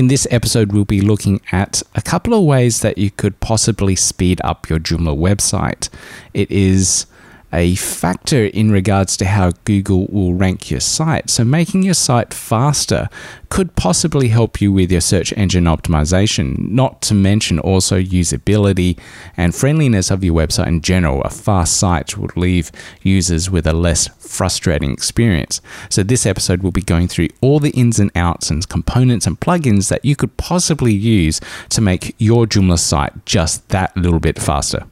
In this episode, we'll be looking at a couple of ways that you could possibly speed up your Joomla website. It is a factor in regards to how Google will rank your site. So, making your site faster could possibly help you with your search engine optimization, not to mention also usability and friendliness of your website in general. A fast site would leave users with a less frustrating experience. So, this episode will be going through all the ins and outs and components and plugins that you could possibly use to make your Joomla site just that little bit faster.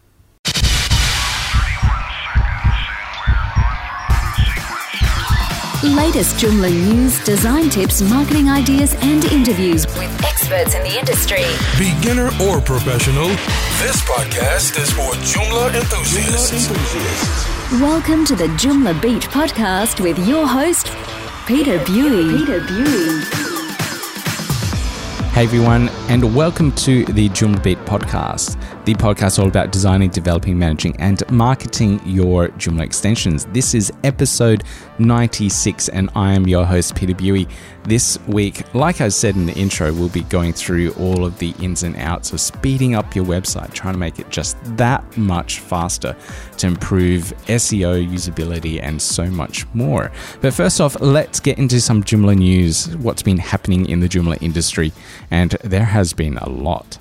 Latest Joomla news, design tips, marketing ideas, and interviews with experts in the industry. Beginner or professional, this podcast is for Joomla enthusiasts. Welcome to the Joomla Beat podcast with your host, Peter Bui. Peter Bui. Hey everyone, and welcome to the Joomla Beat podcast, the podcast all about designing, developing, managing, and marketing your Joomla extensions. This is episode 96, and I am your host, Peter Bui. This week, like I said in the intro, we'll be going through all of the ins and outs of speeding up your website, trying to make it just that much faster to improve SEO, usability, and so much more. But first off, let's get into some Joomla news, what's been happening in the Joomla industry, and there has been a lot.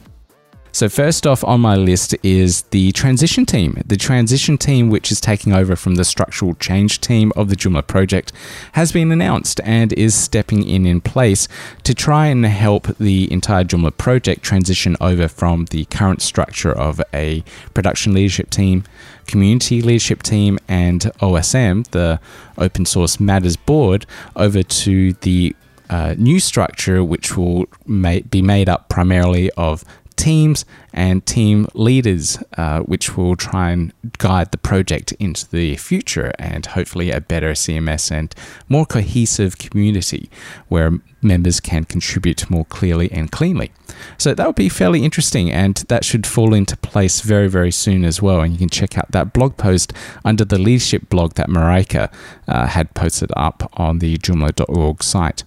So, first off on my list is the transition team. The transition team, which is taking over from the structural change team of the Joomla project, has been announced and is stepping in in place to try and help the entire Joomla project transition over from the current structure of a production leadership team, community leadership team, and OSM, the Open Source Matters Board, over to the uh, new structure, which will be made up primarily of teams and team leaders, uh, which will try and guide the project into the future and hopefully a better CMS and more cohesive community where members can contribute more clearly and cleanly. So that would be fairly interesting and that should fall into place very, very soon as well. And you can check out that blog post under the leadership blog that Marika uh, had posted up on the Joomla.org site.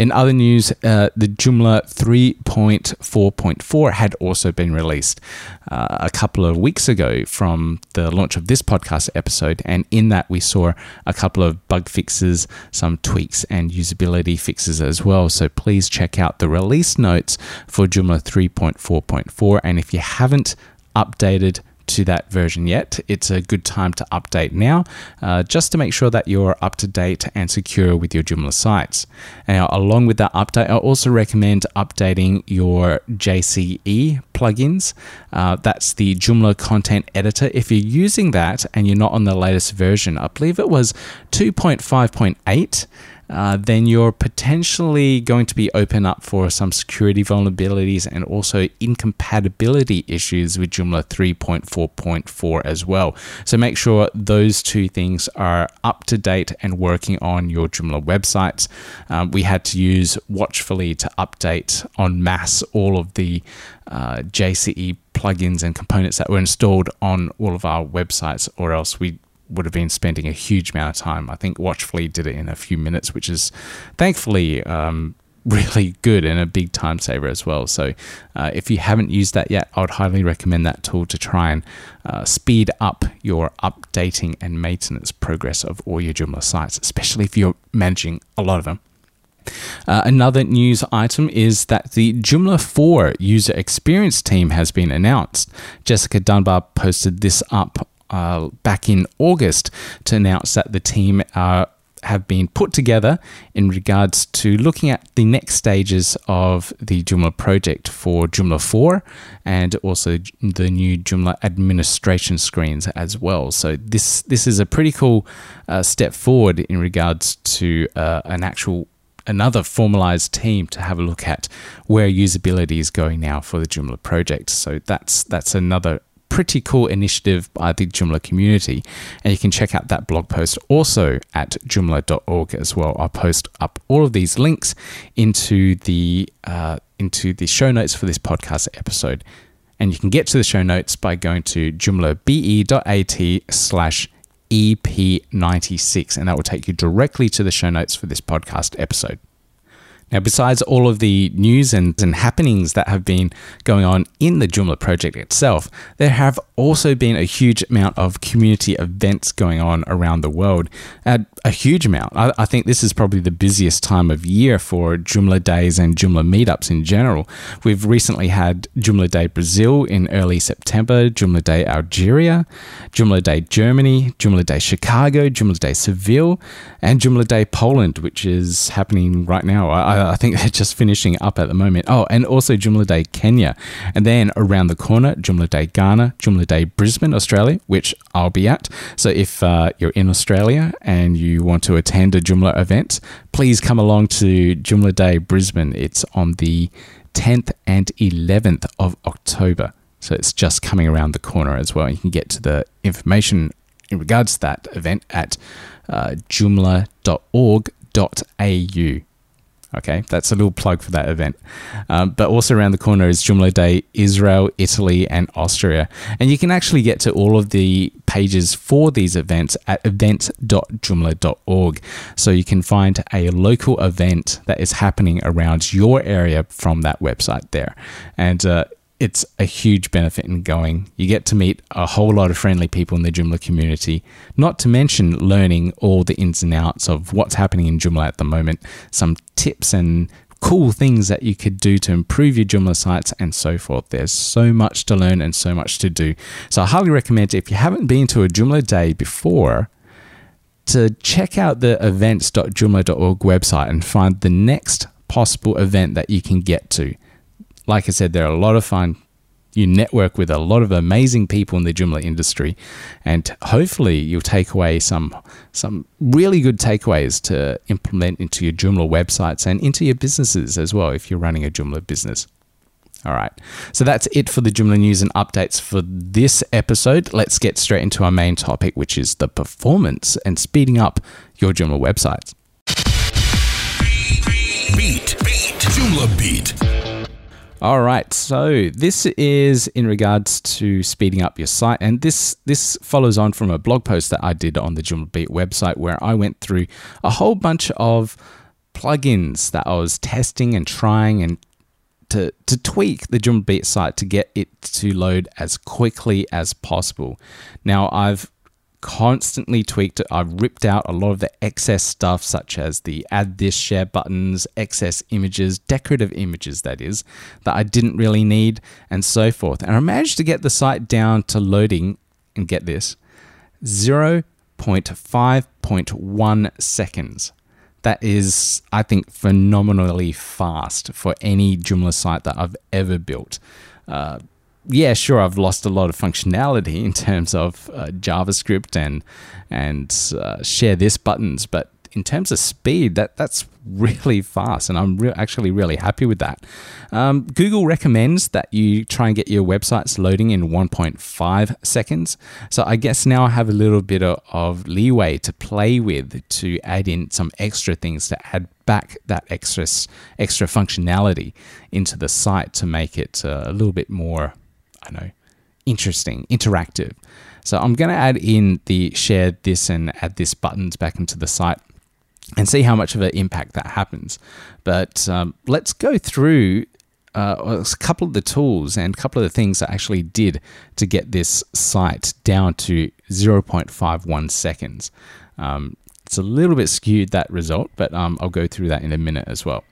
In other news, uh, the Joomla 3.4.4 had also been released uh, a couple of weeks ago from the launch of this podcast episode. And in that, we saw a couple of bug fixes, some tweaks, and usability fixes as well. So please check out the release notes for Joomla 3.4.4. And if you haven't updated to that version yet, it's a good time to update now uh, just to make sure that you're up to date and secure with your Joomla sites. Now, along with that update, I also recommend updating your JCE plugins. Uh, that's the Joomla content editor. If you're using that and you're not on the latest version, I believe it was 2.5.8. Uh, then you're potentially going to be open up for some security vulnerabilities and also incompatibility issues with Joomla 3.4.4 as well. So make sure those two things are up to date and working on your Joomla websites. Um, we had to use Watchfully to update en masse all of the uh, JCE plugins and components that were installed on all of our websites, or else we would have been spending a huge amount of time. I think Watchfully did it in a few minutes, which is thankfully um, really good and a big time saver as well. So, uh, if you haven't used that yet, I would highly recommend that tool to try and uh, speed up your updating and maintenance progress of all your Joomla sites, especially if you're managing a lot of them. Uh, another news item is that the Joomla 4 user experience team has been announced. Jessica Dunbar posted this up uh, back in August to announce that the team uh, have been put together in regards to looking at the next stages of the Joomla project for Joomla 4 and also the new Joomla administration screens as well. So this this is a pretty cool uh, step forward in regards to uh, an actual another formalized team to have a look at where usability is going now for the Joomla project. So that's that's another pretty cool initiative by the Joomla community. And you can check out that blog post also at joomla.org as well. I'll post up all of these links into the uh, into the show notes for this podcast episode. And you can get to the show notes by going to joomlabe.at slash EP96, and that will take you directly to the show notes for this podcast episode. Now, besides all of the news and, and happenings that have been going on in the Joomla project itself, there have also been a huge amount of community events going on around the world. Uh, a huge amount. I, I, think this is probably the busiest time of year for Joomla days and Joomla meetups in general. We've recently had Joomla Day Brazil in early September, Joomla Day Algeria, Joomla Day Germany, Joomla Day Chicago, Joomla Day Seville, and Joomla Day Poland, which is happening right now. I, I think they're just finishing up at the moment. Oh, and also Joomla Day Kenya. And then around the corner, Joomla Day Ghana, Joomla Day Brisbane, Australia, which I'll be at. So if uh, you're in Australia and you want to attend a Joomla event, please come along to Joomla Day Brisbane. It's on the 10th and 11th of October. So it's just coming around the corner as well. You can get to the information in regards to that event at uh, joomla.org.au. Okay, that's a little plug for that event. Um, but also around the corner is Joomla Day Israel, Italy, and Austria. And you can actually get to all of the pages for these events at event.joomla.org. So you can find a local event that is happening around your area from that website there. And uh, it's a huge benefit in going. You get to meet a whole lot of friendly people in the Joomla community, not to mention learning all the ins and outs of what's happening in Joomla at the moment, some tips and cool things that you could do to improve your Joomla sites and so forth. There's so much to learn and so much to do. So I highly recommend if you haven't been to a Joomla day before, to check out the events.joomla.org website and find the next possible event that you can get to like I said, they're a lot of fun. You network with a lot of amazing people in the Joomla industry, and hopefully you'll take away some some really good takeaways to implement into your Joomla websites and into your businesses as well if you're running a Joomla business. All right. So that's it for the Joomla news and updates for this episode. Let's get straight into our main topic, which is the performance and speeding up your Joomla websites. Beat, beat, Joomla beat. All right, so this is in regards to speeding up your site, and this this follows on from a blog post that I did on the Joomla Beat website, where I went through a whole bunch of plugins that I was testing and trying and to to tweak the Joomla Beat site to get it to load as quickly as possible. Now I've constantly tweaked it. I've ripped out a lot of the excess stuff, such as the add this share buttons, excess images, decorative images, that is, that I didn't really need, and so forth. And I managed to get the site down to loading, and get this 0.5.1 seconds. That is, I think, phenomenally fast for any Joomla site that I've ever built. Uh, yeah, sure, I've lost a lot of functionality in terms of uh, JavaScript and and uh, share this buttons, but in terms of speed, that that's really fast, and I'm re- actually really happy with that. Um, Google recommends that you try and get your websites loading in 1.5 seconds. So I guess now I have a little bit of, of leeway to play with to add in some extra things to add back that extra extra functionality into the site to make it uh, a little bit more I know, interesting, interactive. So I'm going to add in the share this and add this buttons back into the site and see how much of an impact that happens. But um, let's go through uh, a couple of the tools and a couple of the things I actually did to get this site down to 0.51 seconds. Um, it's a little bit skewed that result, but um, I'll go through that in a minute as well.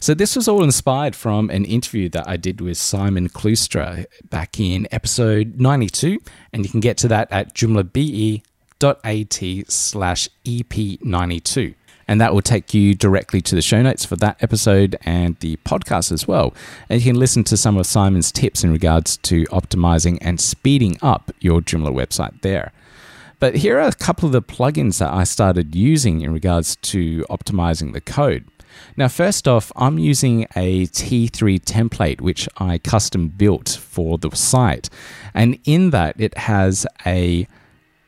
So, this was all inspired from an interview that I did with Simon Kloostra back in episode 92, and you can get to that at joomlabe.at slash EP92. And that will take you directly to the show notes for that episode and the podcast as well. And you can listen to some of Simon's tips in regards to optimizing and speeding up your Joomla website there. But here are a couple of the plugins that I started using in regards to optimizing the code. Now, first off, I'm using a T3 template which I custom built for the site. And in that, it has a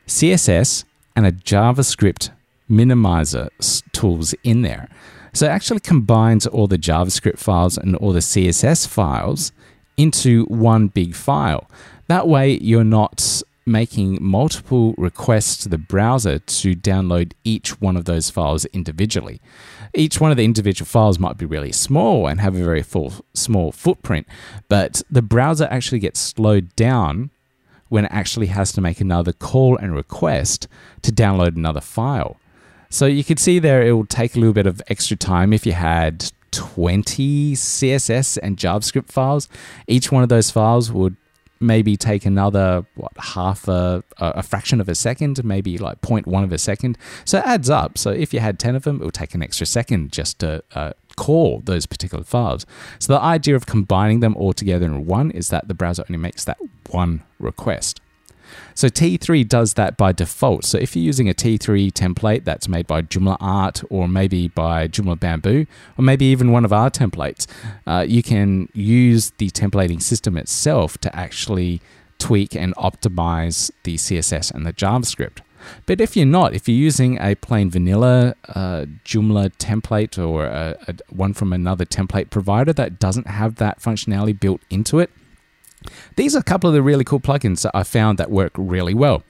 CSS and a JavaScript minimizer tools in there. So it actually combines all the JavaScript files and all the CSS files into one big file. That way, you're not making multiple requests to the browser to download each one of those files individually. Each one of the individual files might be really small and have a very full, small footprint, but the browser actually gets slowed down when it actually has to make another call and request to download another file. So you can see there it will take a little bit of extra time if you had 20 CSS and JavaScript files. Each one of those files would maybe take another what half a, a fraction of a second maybe like 0.1 of a second. So it adds up. So if you had 10 of them it would take an extra second just to uh, call those particular files. So the idea of combining them all together in one is that the browser only makes that one request so T3 does that by default. So if you're using a T3 template that's made by JoomlArt or maybe by Joomla Bamboo or maybe even one of our templates, uh, you can use the templating system itself to actually tweak and optimize the CSS and the JavaScript. But if you're not, if you're using a plain vanilla uh, Joomla template or a, a, one from another template provider that doesn't have that functionality built into it, these are a couple of the really cool plugins that I found that work really well.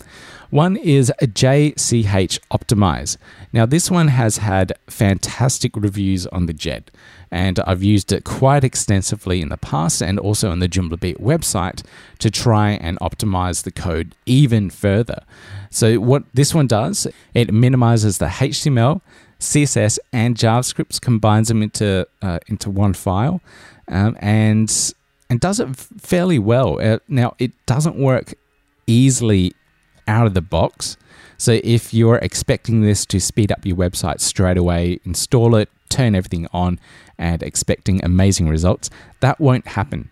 One is JCH Optimize. Now, this one has had fantastic reviews on the JED, and I've used it quite extensively in the past and also on the Joomla Beat website to try and optimize the code even further. So, what this one does, it minimizes the HTML, CSS, and JavaScript, combines them into uh, into one file, um, and and does it fairly well. Uh, now, it doesn't work easily out of the box. So, if you're expecting this to speed up your website straight away, install it, turn everything on, and expecting amazing results, that won't happen.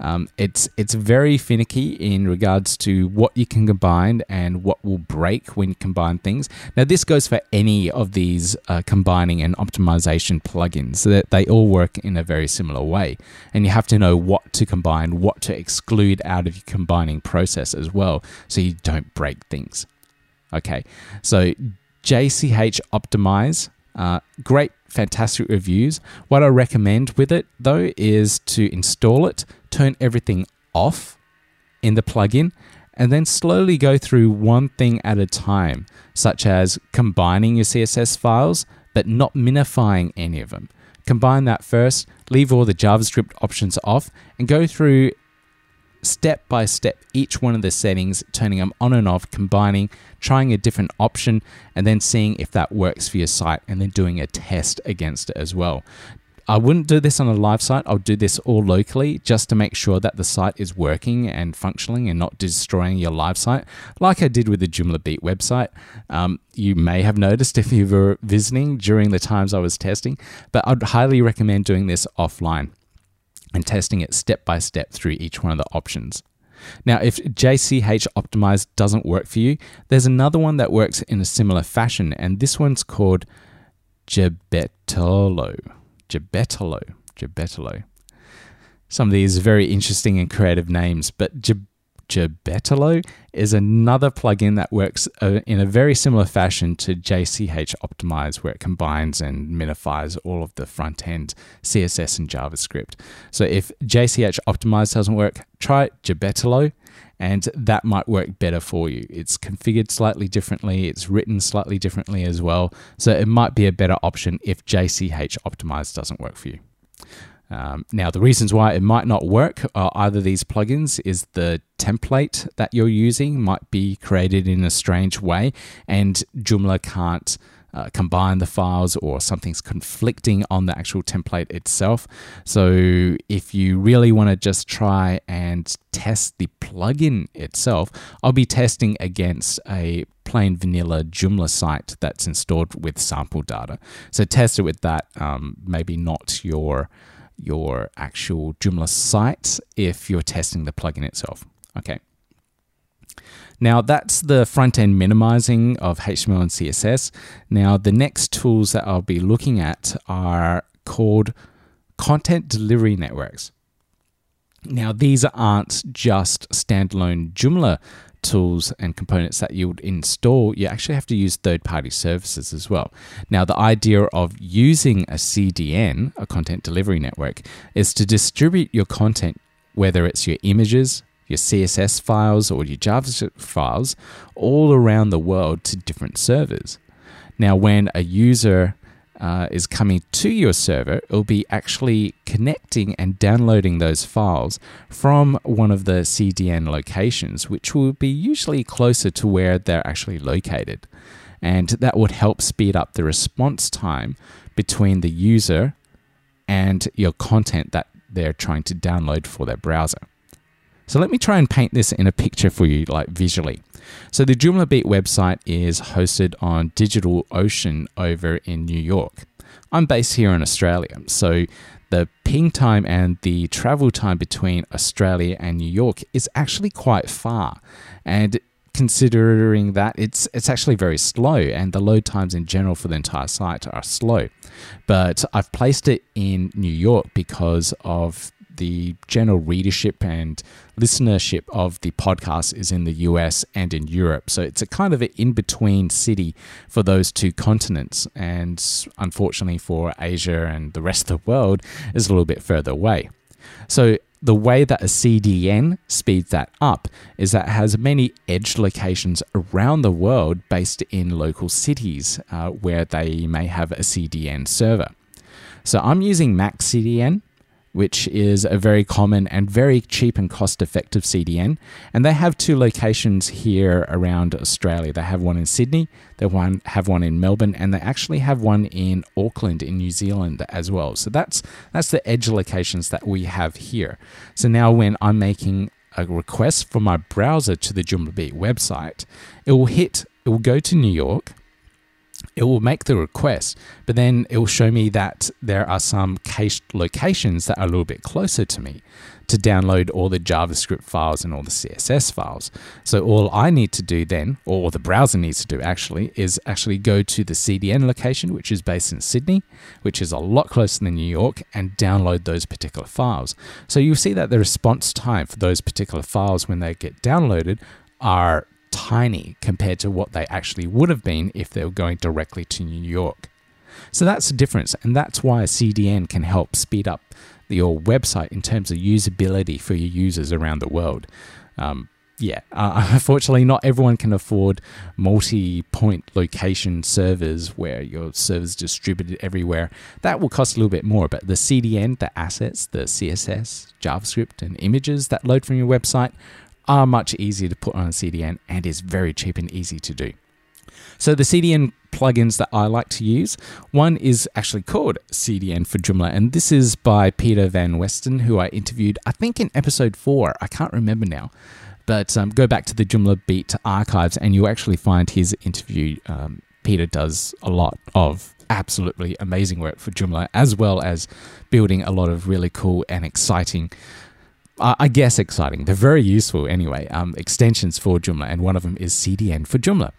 Um, it's it's very finicky in regards to what you can combine and what will break when you combine things. Now, this goes for any of these uh, combining and optimization plugins. So that they all work in a very similar way, and you have to know what to combine, what to exclude out of your combining process as well, so you don't break things. Okay, so JCH Optimize, uh, great fantastic reviews. What I recommend with it though is to install it, turn everything off in the plugin, and then slowly go through one thing at a time, such as combining your CSS files but not minifying any of them. Combine that first, leave all the JavaScript options off, and go through step by step each one of the settings, turning them on and off, combining, trying a different option, and then seeing if that works for your site, and then doing a test against it as well. I wouldn't do this on a live site. I'll do this all locally just to make sure that the site is working and functioning and not destroying your live site, like I did with the Joomla Beat website. Um, you may have noticed if you were visiting during the times I was testing, but I'd highly recommend doing this offline and testing it step by step through each one of the options. Now, if JCH Optimize doesn't work for you, there's another one that works in a similar fashion, and this one's called JBetolo. JBetolo. JBetolo. Some of these very interesting and creative names, but JBetolo JBetolo is another plugin that works uh, in a very similar fashion to JCH Optimize, where it combines and minifies all of the front end CSS and JavaScript. So if JCH Optimize doesn't work, try JBetolo and that might work better for you. It's configured slightly differently, it's written slightly differently as well, so it might be a better option if JCH Optimize doesn't work for you. Um, now, the reasons why it might not work are either these plugins is the template that you're using might be created in a strange way, and Joomla can't uh, combine the files or something's conflicting on the actual template itself. So, if you really want to just try and test the plugin itself, I'll be testing against a plain vanilla Joomla site that's installed with sample data. So, test it with that, um, maybe not your your actual Joomla site if you're testing the plugin itself. Okay. Now that's the front end minimizing of HTML and CSS. Now the next tools that I'll be looking at are called content delivery networks. Now these aren't just standalone Joomla tools and components that you would install, you actually have to use third party services as well. Now, the idea of using a CDN, a content delivery network, is to distribute your content, whether it's your images, your CSS files, or your JavaScript files all around the world to different servers. Now, when a user uh, is coming to your server, it'll be actually connecting and downloading those files from one of the CDN locations, which will be usually closer to where they're actually located. And that would help speed up the response time between the user and your content that they're trying to download for their browser. So let me try and paint this in a picture for you, like visually. So the Joomla Beat website is hosted on DigitalOcean over in New York. I'm based here in Australia, so the ping time and the travel time between Australia and New York is actually quite far. And considering that it's it's actually very slow and the load times in general for the entire site are slow. But I've placed it in New York because of the general readership and listenership of the podcast is in the US and in Europe. So it's a kind of an in between city for those two continents. And unfortunately for Asia and the rest of the world, is a little bit further away. So the way that a CDN speeds that up is that it has many edge locations around the world based in local cities uh, where they may have a CDN server. So I'm using MaxCDN which is a very common and very cheap and cost effective CDN. And they have two locations here around Australia. They have one in Sydney, they have one in Melbourne, and they actually have one in Auckland in New Zealand as well. So that's that's the edge locations that we have here. So now when I'm making a request from my browser to the Joomla website, it will hit it will go to New York it will make the request, but then it will show me that there are some cached locations that are a little bit closer to me to download all the JavaScript files and all the CSS files. So all I need to do then, or the browser needs to do actually, is actually go to the CDN location, which is based in Sydney, which is a lot closer than New York, and download those particular files. So you'll see that the response time for those particular files when they get downloaded are tiny compared to what they actually would have been if they were going directly to New York. So that's the difference, and that's why a CDN can help speed up your website in terms of usability for your users around the world. Um, yeah, uh, unfortunately, not everyone can afford multi point location servers where your servers distributed everywhere. That will cost a little bit more, but the CDN, the assets, the CSS, JavaScript, and images that load from your website are much easier to put on a CDN and is very cheap and easy to do. So the CDN plugins that I like to use, one is actually called CDN for Joomla, and this is by Peter Van Westen, who I interviewed, I think in episode four. I can't remember now. But um, go back to the Joomla Beat archives and you'll actually find his interview. Um, Peter does a lot of absolutely amazing work for Joomla, as well as building a lot of really cool and exciting I guess exciting. They're very useful anyway. Um, extensions for Joomla, and one of them is CDN for Joomla.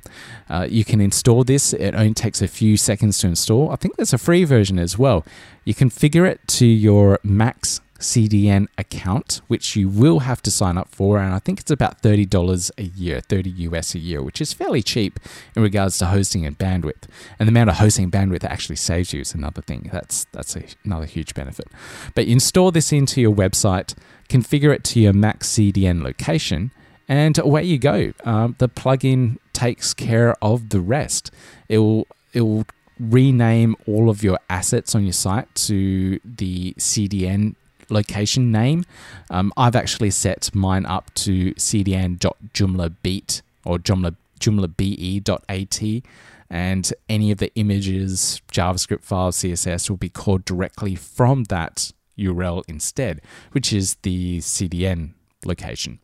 Uh, you can install this. It only takes a few seconds to install. I think there's a free version as well. You configure it to your Max CDN account, which you will have to sign up for. And I think it's about $30 a year, 30 US a year, which is fairly cheap in regards to hosting and bandwidth. And the amount of hosting bandwidth actually saves you is another thing. That's, that's a, another huge benefit. But you install this into your website, configure it to your Max CDN location, and away you go. Um, the plugin takes care of the rest. It will, it will rename all of your assets on your site to the CDN location name. Um, I've actually set mine up to cdn.joomlabeat or joomla, joomlabe.at and any of the images, JavaScript files, CSS will be called directly from that URL instead, which is the CDN location.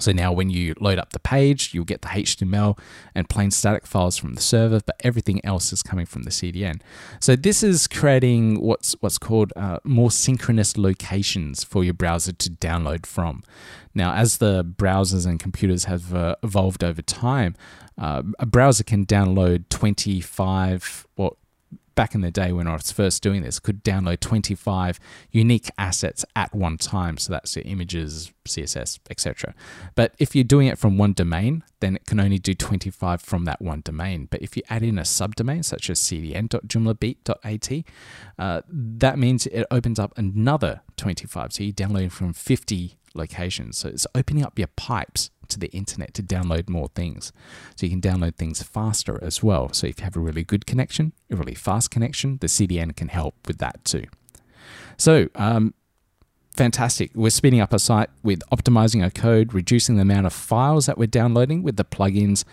So now when you load up the page, you'll get the HTML and plain static files from the server, but everything else is coming from the CDN. So this is creating what's what's called uh, more synchronous locations for your browser to download from. Now, as the browsers and computers have uh, evolved over time, uh, a browser can download 25 or back in the day when I was first doing this, could download 25 unique assets at one time. So that's your images, CSS, etc. But if you're doing it from one domain, then it can only do 25 from that one domain. But if you add in a subdomain such as cdn.joomlabeat.at, uh, that means it opens up another 25. So you're downloading from 50 locations. So it's opening up your pipes to the internet to download more things. So you can download things faster as well. So if you have a really good connection, a really fast connection, the CDN can help with that too. So, um, fantastic. We're speeding up our site with optimizing our code, reducing the amount of files that we're downloading with the plugins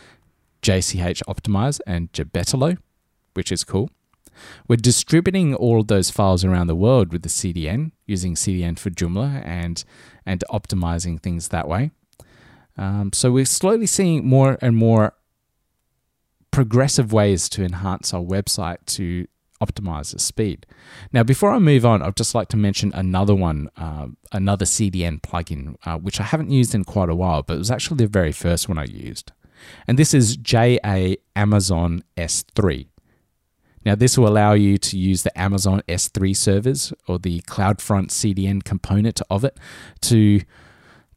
JCH Optimize and JBetolo, which is cool. We're distributing all of those files around the world with the CDN, using CDN for Joomla and, and optimizing things that way. Um, so we're slowly seeing more and more progressive ways to enhance our website to optimize the speed. Now, before I move on, I'd just like to mention another one, uh, another CDN plugin, uh, which I haven't used in quite a while, but it was actually the very first one I used. And this is JA Amazon S3. Now, this will allow you to use the Amazon S3 servers or the CloudFront CDN component of it to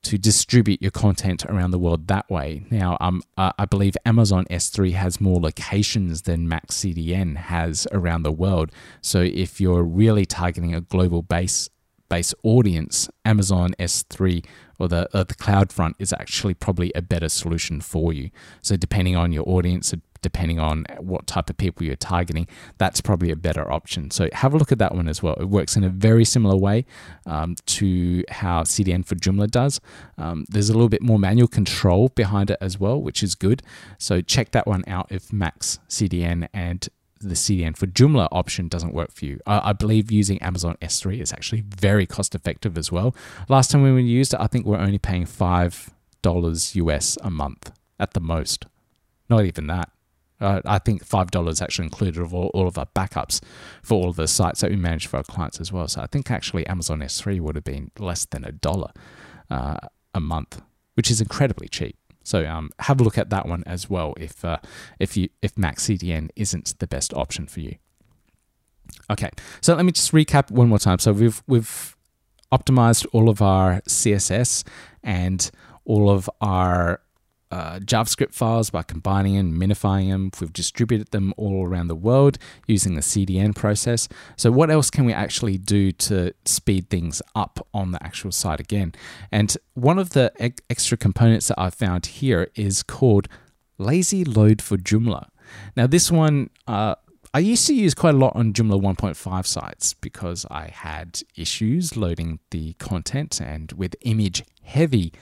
to distribute your content around the world that way. Now, um, uh, I believe Amazon S3 has more locations than Max CDN has around the world. So, if you're really targeting a global base base audience, Amazon S3 or the uh, the CloudFront is actually probably a better solution for you. So, depending on your audience, depending on what type of people you're targeting, that's probably a better option. So have a look at that one as well. It works in a very similar way um, to how CDN for Joomla does. Um, there's a little bit more manual control behind it as well, which is good. So check that one out if Max CDN and the CDN for Joomla option doesn't work for you. I, I, believe using Amazon S3 is actually very cost effective as well. Last time when we used it, I think we're only paying $5 US a month at the most. Not even that. Uh, I think five dollars actually included of all, all, of our backups for all of the sites that we manage for our clients as well. So I think actually Amazon S3 would have been less than a dollar uh, a month, which is incredibly cheap. So um, have a look at that one as well if uh, if you if Max CDN isn't the best option for you. Okay, so let me just recap one more time. So we've we've optimized all of our CSS and all of our uh, JavaScript files by combining and minifying them. We've distributed them all around the world using the CDN process. So, what else can we actually do to speed things up on the actual site again? And one of the extra components that I've found here is called Lazy Load for Joomla. Now, this one, uh, I used to use quite a lot on Joomla 1.5 sites because I had issues loading the content and with image heavy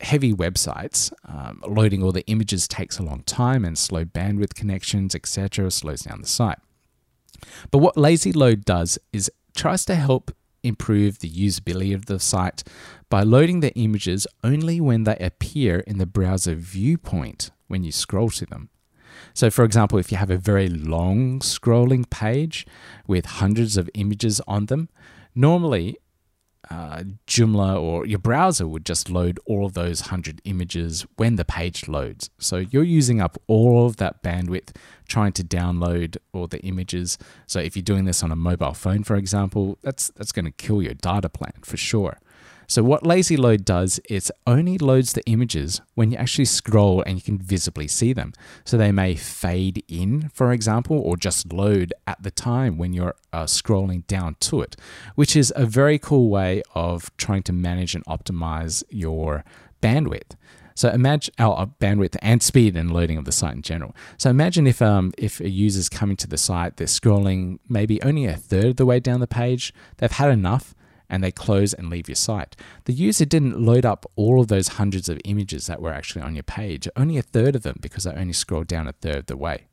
heavy websites, um, loading all the images takes a long time and slow bandwidth connections, etc., slows down the site. But what Lazy Load does is tries to help improve the usability of the site by loading the images only when they appear in the browser viewpoint when you scroll to them. So, for example, if you have a very long scrolling page with hundreds of images on them, normally uh, Joomla or your browser would just load all of those 100 images when the page loads. So you're using up all of that bandwidth trying to download all the images. So if you're doing this on a mobile phone, for example, that's that's going to kill your data plan for sure. So what lazy load does is only loads the images when you actually scroll and you can visibly see them. So they may fade in, for example, or just load at the time when you're uh, scrolling down to it, which is a very cool way of trying to manage and optimize your bandwidth. So imagine our oh, bandwidth and speed and loading of the site in general. So imagine if um, if a user's coming to the site, they're scrolling maybe only a third of the way down the page, they've had enough, and they close and leave your site. The user didn't load up all of those hundreds of images that were actually on your page, only a third of them because they only scrolled down a third the way.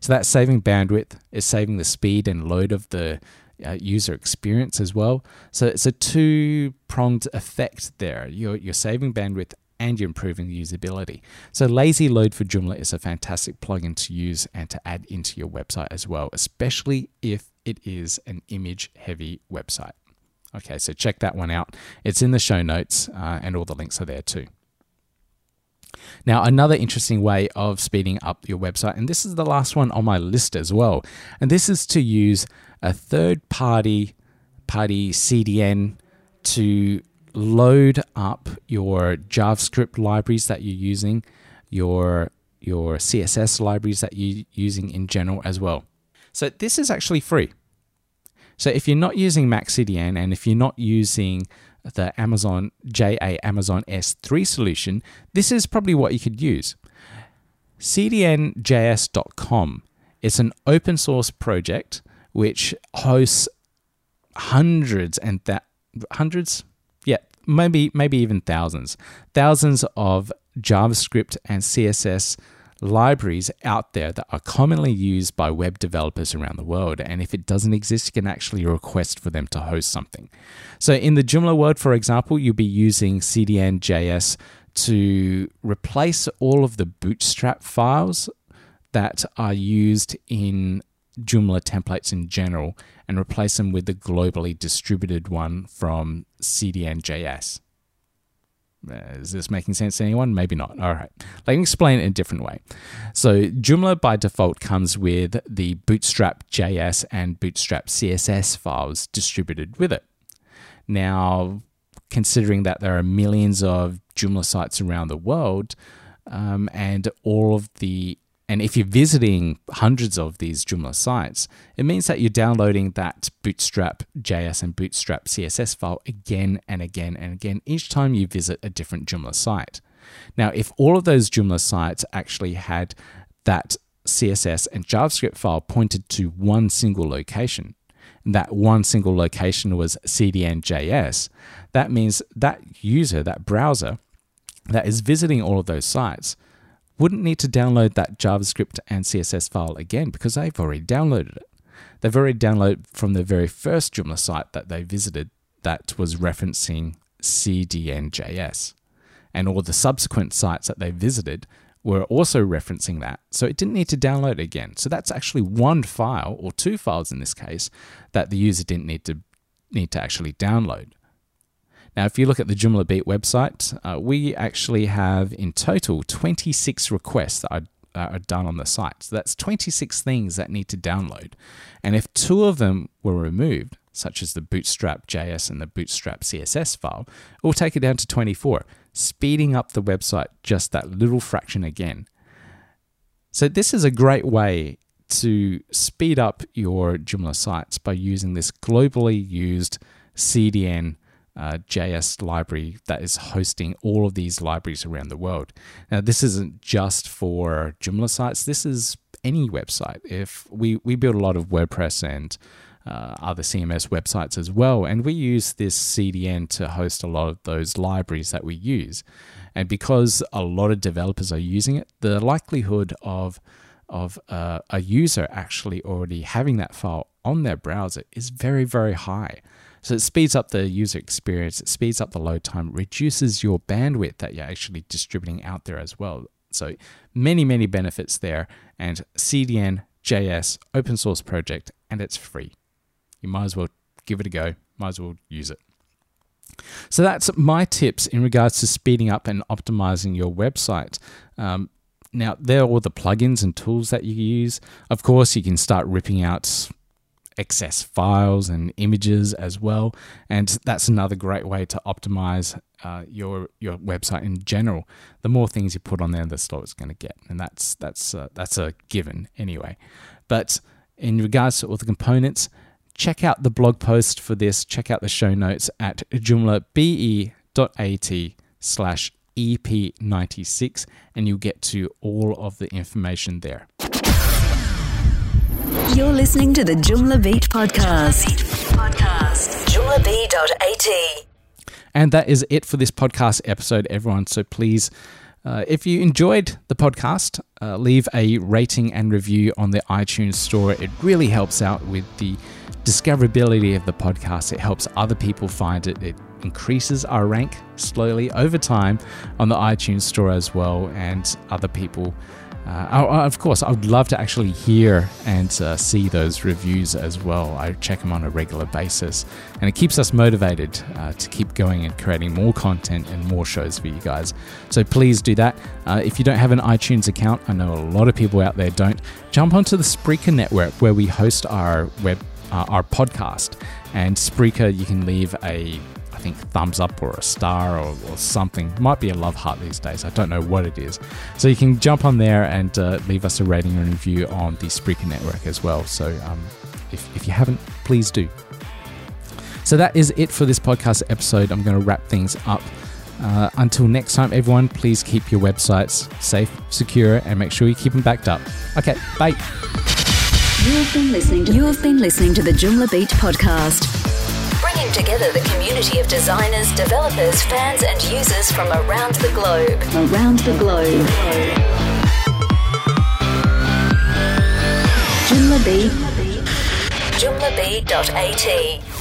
So that's saving bandwidth, is saving the speed and load of the uh, user experience as well. So it's a two pronged effect there. You're, you're saving bandwidth and you're improving the usability. So Lazy Load for Joomla is a fantastic plugin to use and to add into your website as well, especially if it is an image heavy website. Okay, so check that one out. It's in the show notes, uh, and all the links are there too. Now, another interesting way of speeding up your website, and this is the last one on my list as well, and this is to use a third party party CDN to load up your JavaScript libraries that you're using, your your CSS libraries that you're using in general as well. So this is actually free. So if you're not using MaxCDN and if you're not using the Amazon JA Amazon S3 solution, this is probably what you could use. CDNJS.com is an open source project which hosts hundreds and that hundreds, yeah, maybe maybe even thousands, thousands of JavaScript and CSS libraries out there that are commonly used by web developers around the world. And if it doesn't exist, you can actually request for them to host something. So in the Joomla world, for example, you'll be using CDN.js to replace all of the bootstrap files that are used in Joomla templates in general and replace them with the globally distributed one from CDN.js. Uh, is this making sense to anyone? Maybe not. All right. Let me explain it in a different way. So, Joomla by default comes with the Bootstrap JS and Bootstrap CSS files distributed with it. Now, considering that there are millions of Joomla sites around the world, um, and all of the and if you're visiting hundreds of these Joomla sites, it means that you're downloading that Bootstrap JS and Bootstrap CSS file again and again and again each time you visit a different Joomla site. Now, if all of those Joomla sites actually had that CSS and JavaScript file pointed to one single location, and that one single location was CDN.js, that means that user, that browser that is visiting all of those sites, wouldn't need to download that JavaScript and CSS file again because they've already downloaded it. They've already downloaded from the very first Joomla site that they visited that was referencing CDN.js. And all the subsequent sites that they visited were also referencing that. So it didn't need to download again. So that's actually one file or two files in this case that the user didn't need to need to actually download. Now, if you look at the Joomla Beat website, uh, we actually have in total 26 requests that are, uh, are done on the site. So that's 26 things that need to download. And if two of them were removed, such as the Bootstrap JS and the Bootstrap CSS file, it will take it down to 24, speeding up the website just that little fraction again. So, this is a great way to speed up your Joomla sites by using this globally used CDN uh, JS library that is hosting all of these libraries around the world. Now, this isn't just for Joomla sites. This is any website. If we we build a lot of WordPress and uh, other CMS websites as well, and we use this CDN to host a lot of those libraries that we use. And because a lot of developers are using it, the likelihood of of uh, a user actually already having that file on their browser is very very high. So it speeds up the user experience, it speeds up the load time, reduces your bandwidth that you're actually distributing out there as well. So many, many benefits there. And CDN JS open source project, and it's free. You might as well give it a go, might as well use it. So that's my tips in regards to speeding up and optimizing your website. Um, now, there are all the plugins and tools that you use. Of course, you can start ripping out excess files and images as well. And that's another great way to optimize uh, your your website in general. The more things you put on there, the slower it's going to get, and that's that's uh, that's a given anyway. But in regards to all the components, check out the blog post for this. Check out the show notes at joomlabe.at slash EP96, and you'll get to all of the information there. You're listening to the Joomla Beat podcast. Podcast. JoomlaBeat.at. And that is it for this podcast episode, everyone. So please, uh, if you enjoyed the podcast, uh, leave a rating and review on the iTunes store. It really helps out with the discoverability of the podcast. It helps other people find it. It increases our rank slowly over time on the iTunes store as well, and other people uh, of course, I would love to actually hear and uh, see those reviews as well. I check them on a regular basis, and it keeps us motivated uh, to keep going and creating more content and more shows for you guys. So please do that. Uh, if you don't have an iTunes account, I know a lot of people out there don't. Jump onto the Spreaker network where we host our web, uh, our podcast, and Spreaker. You can leave a think thumbs up or a star or, or, something. Might be a love heart these days. I don't know what it is. So you can jump on there and uh, leave us a rating and review on the Spreaker network as well. So um, If, if you haven't, please do. So that is it for this podcast episode. I'm going to wrap things up. Uh, until next time, everyone, please keep your websites safe, secure, and make sure you keep them backed up. Okay, bye. You have been listening to, you have been listening to the Joomla Beat podcast, bringing together the community of designers, developers, fans, and users from around the globe. Around the globe. Joomla Beat. Joomla Beat.at.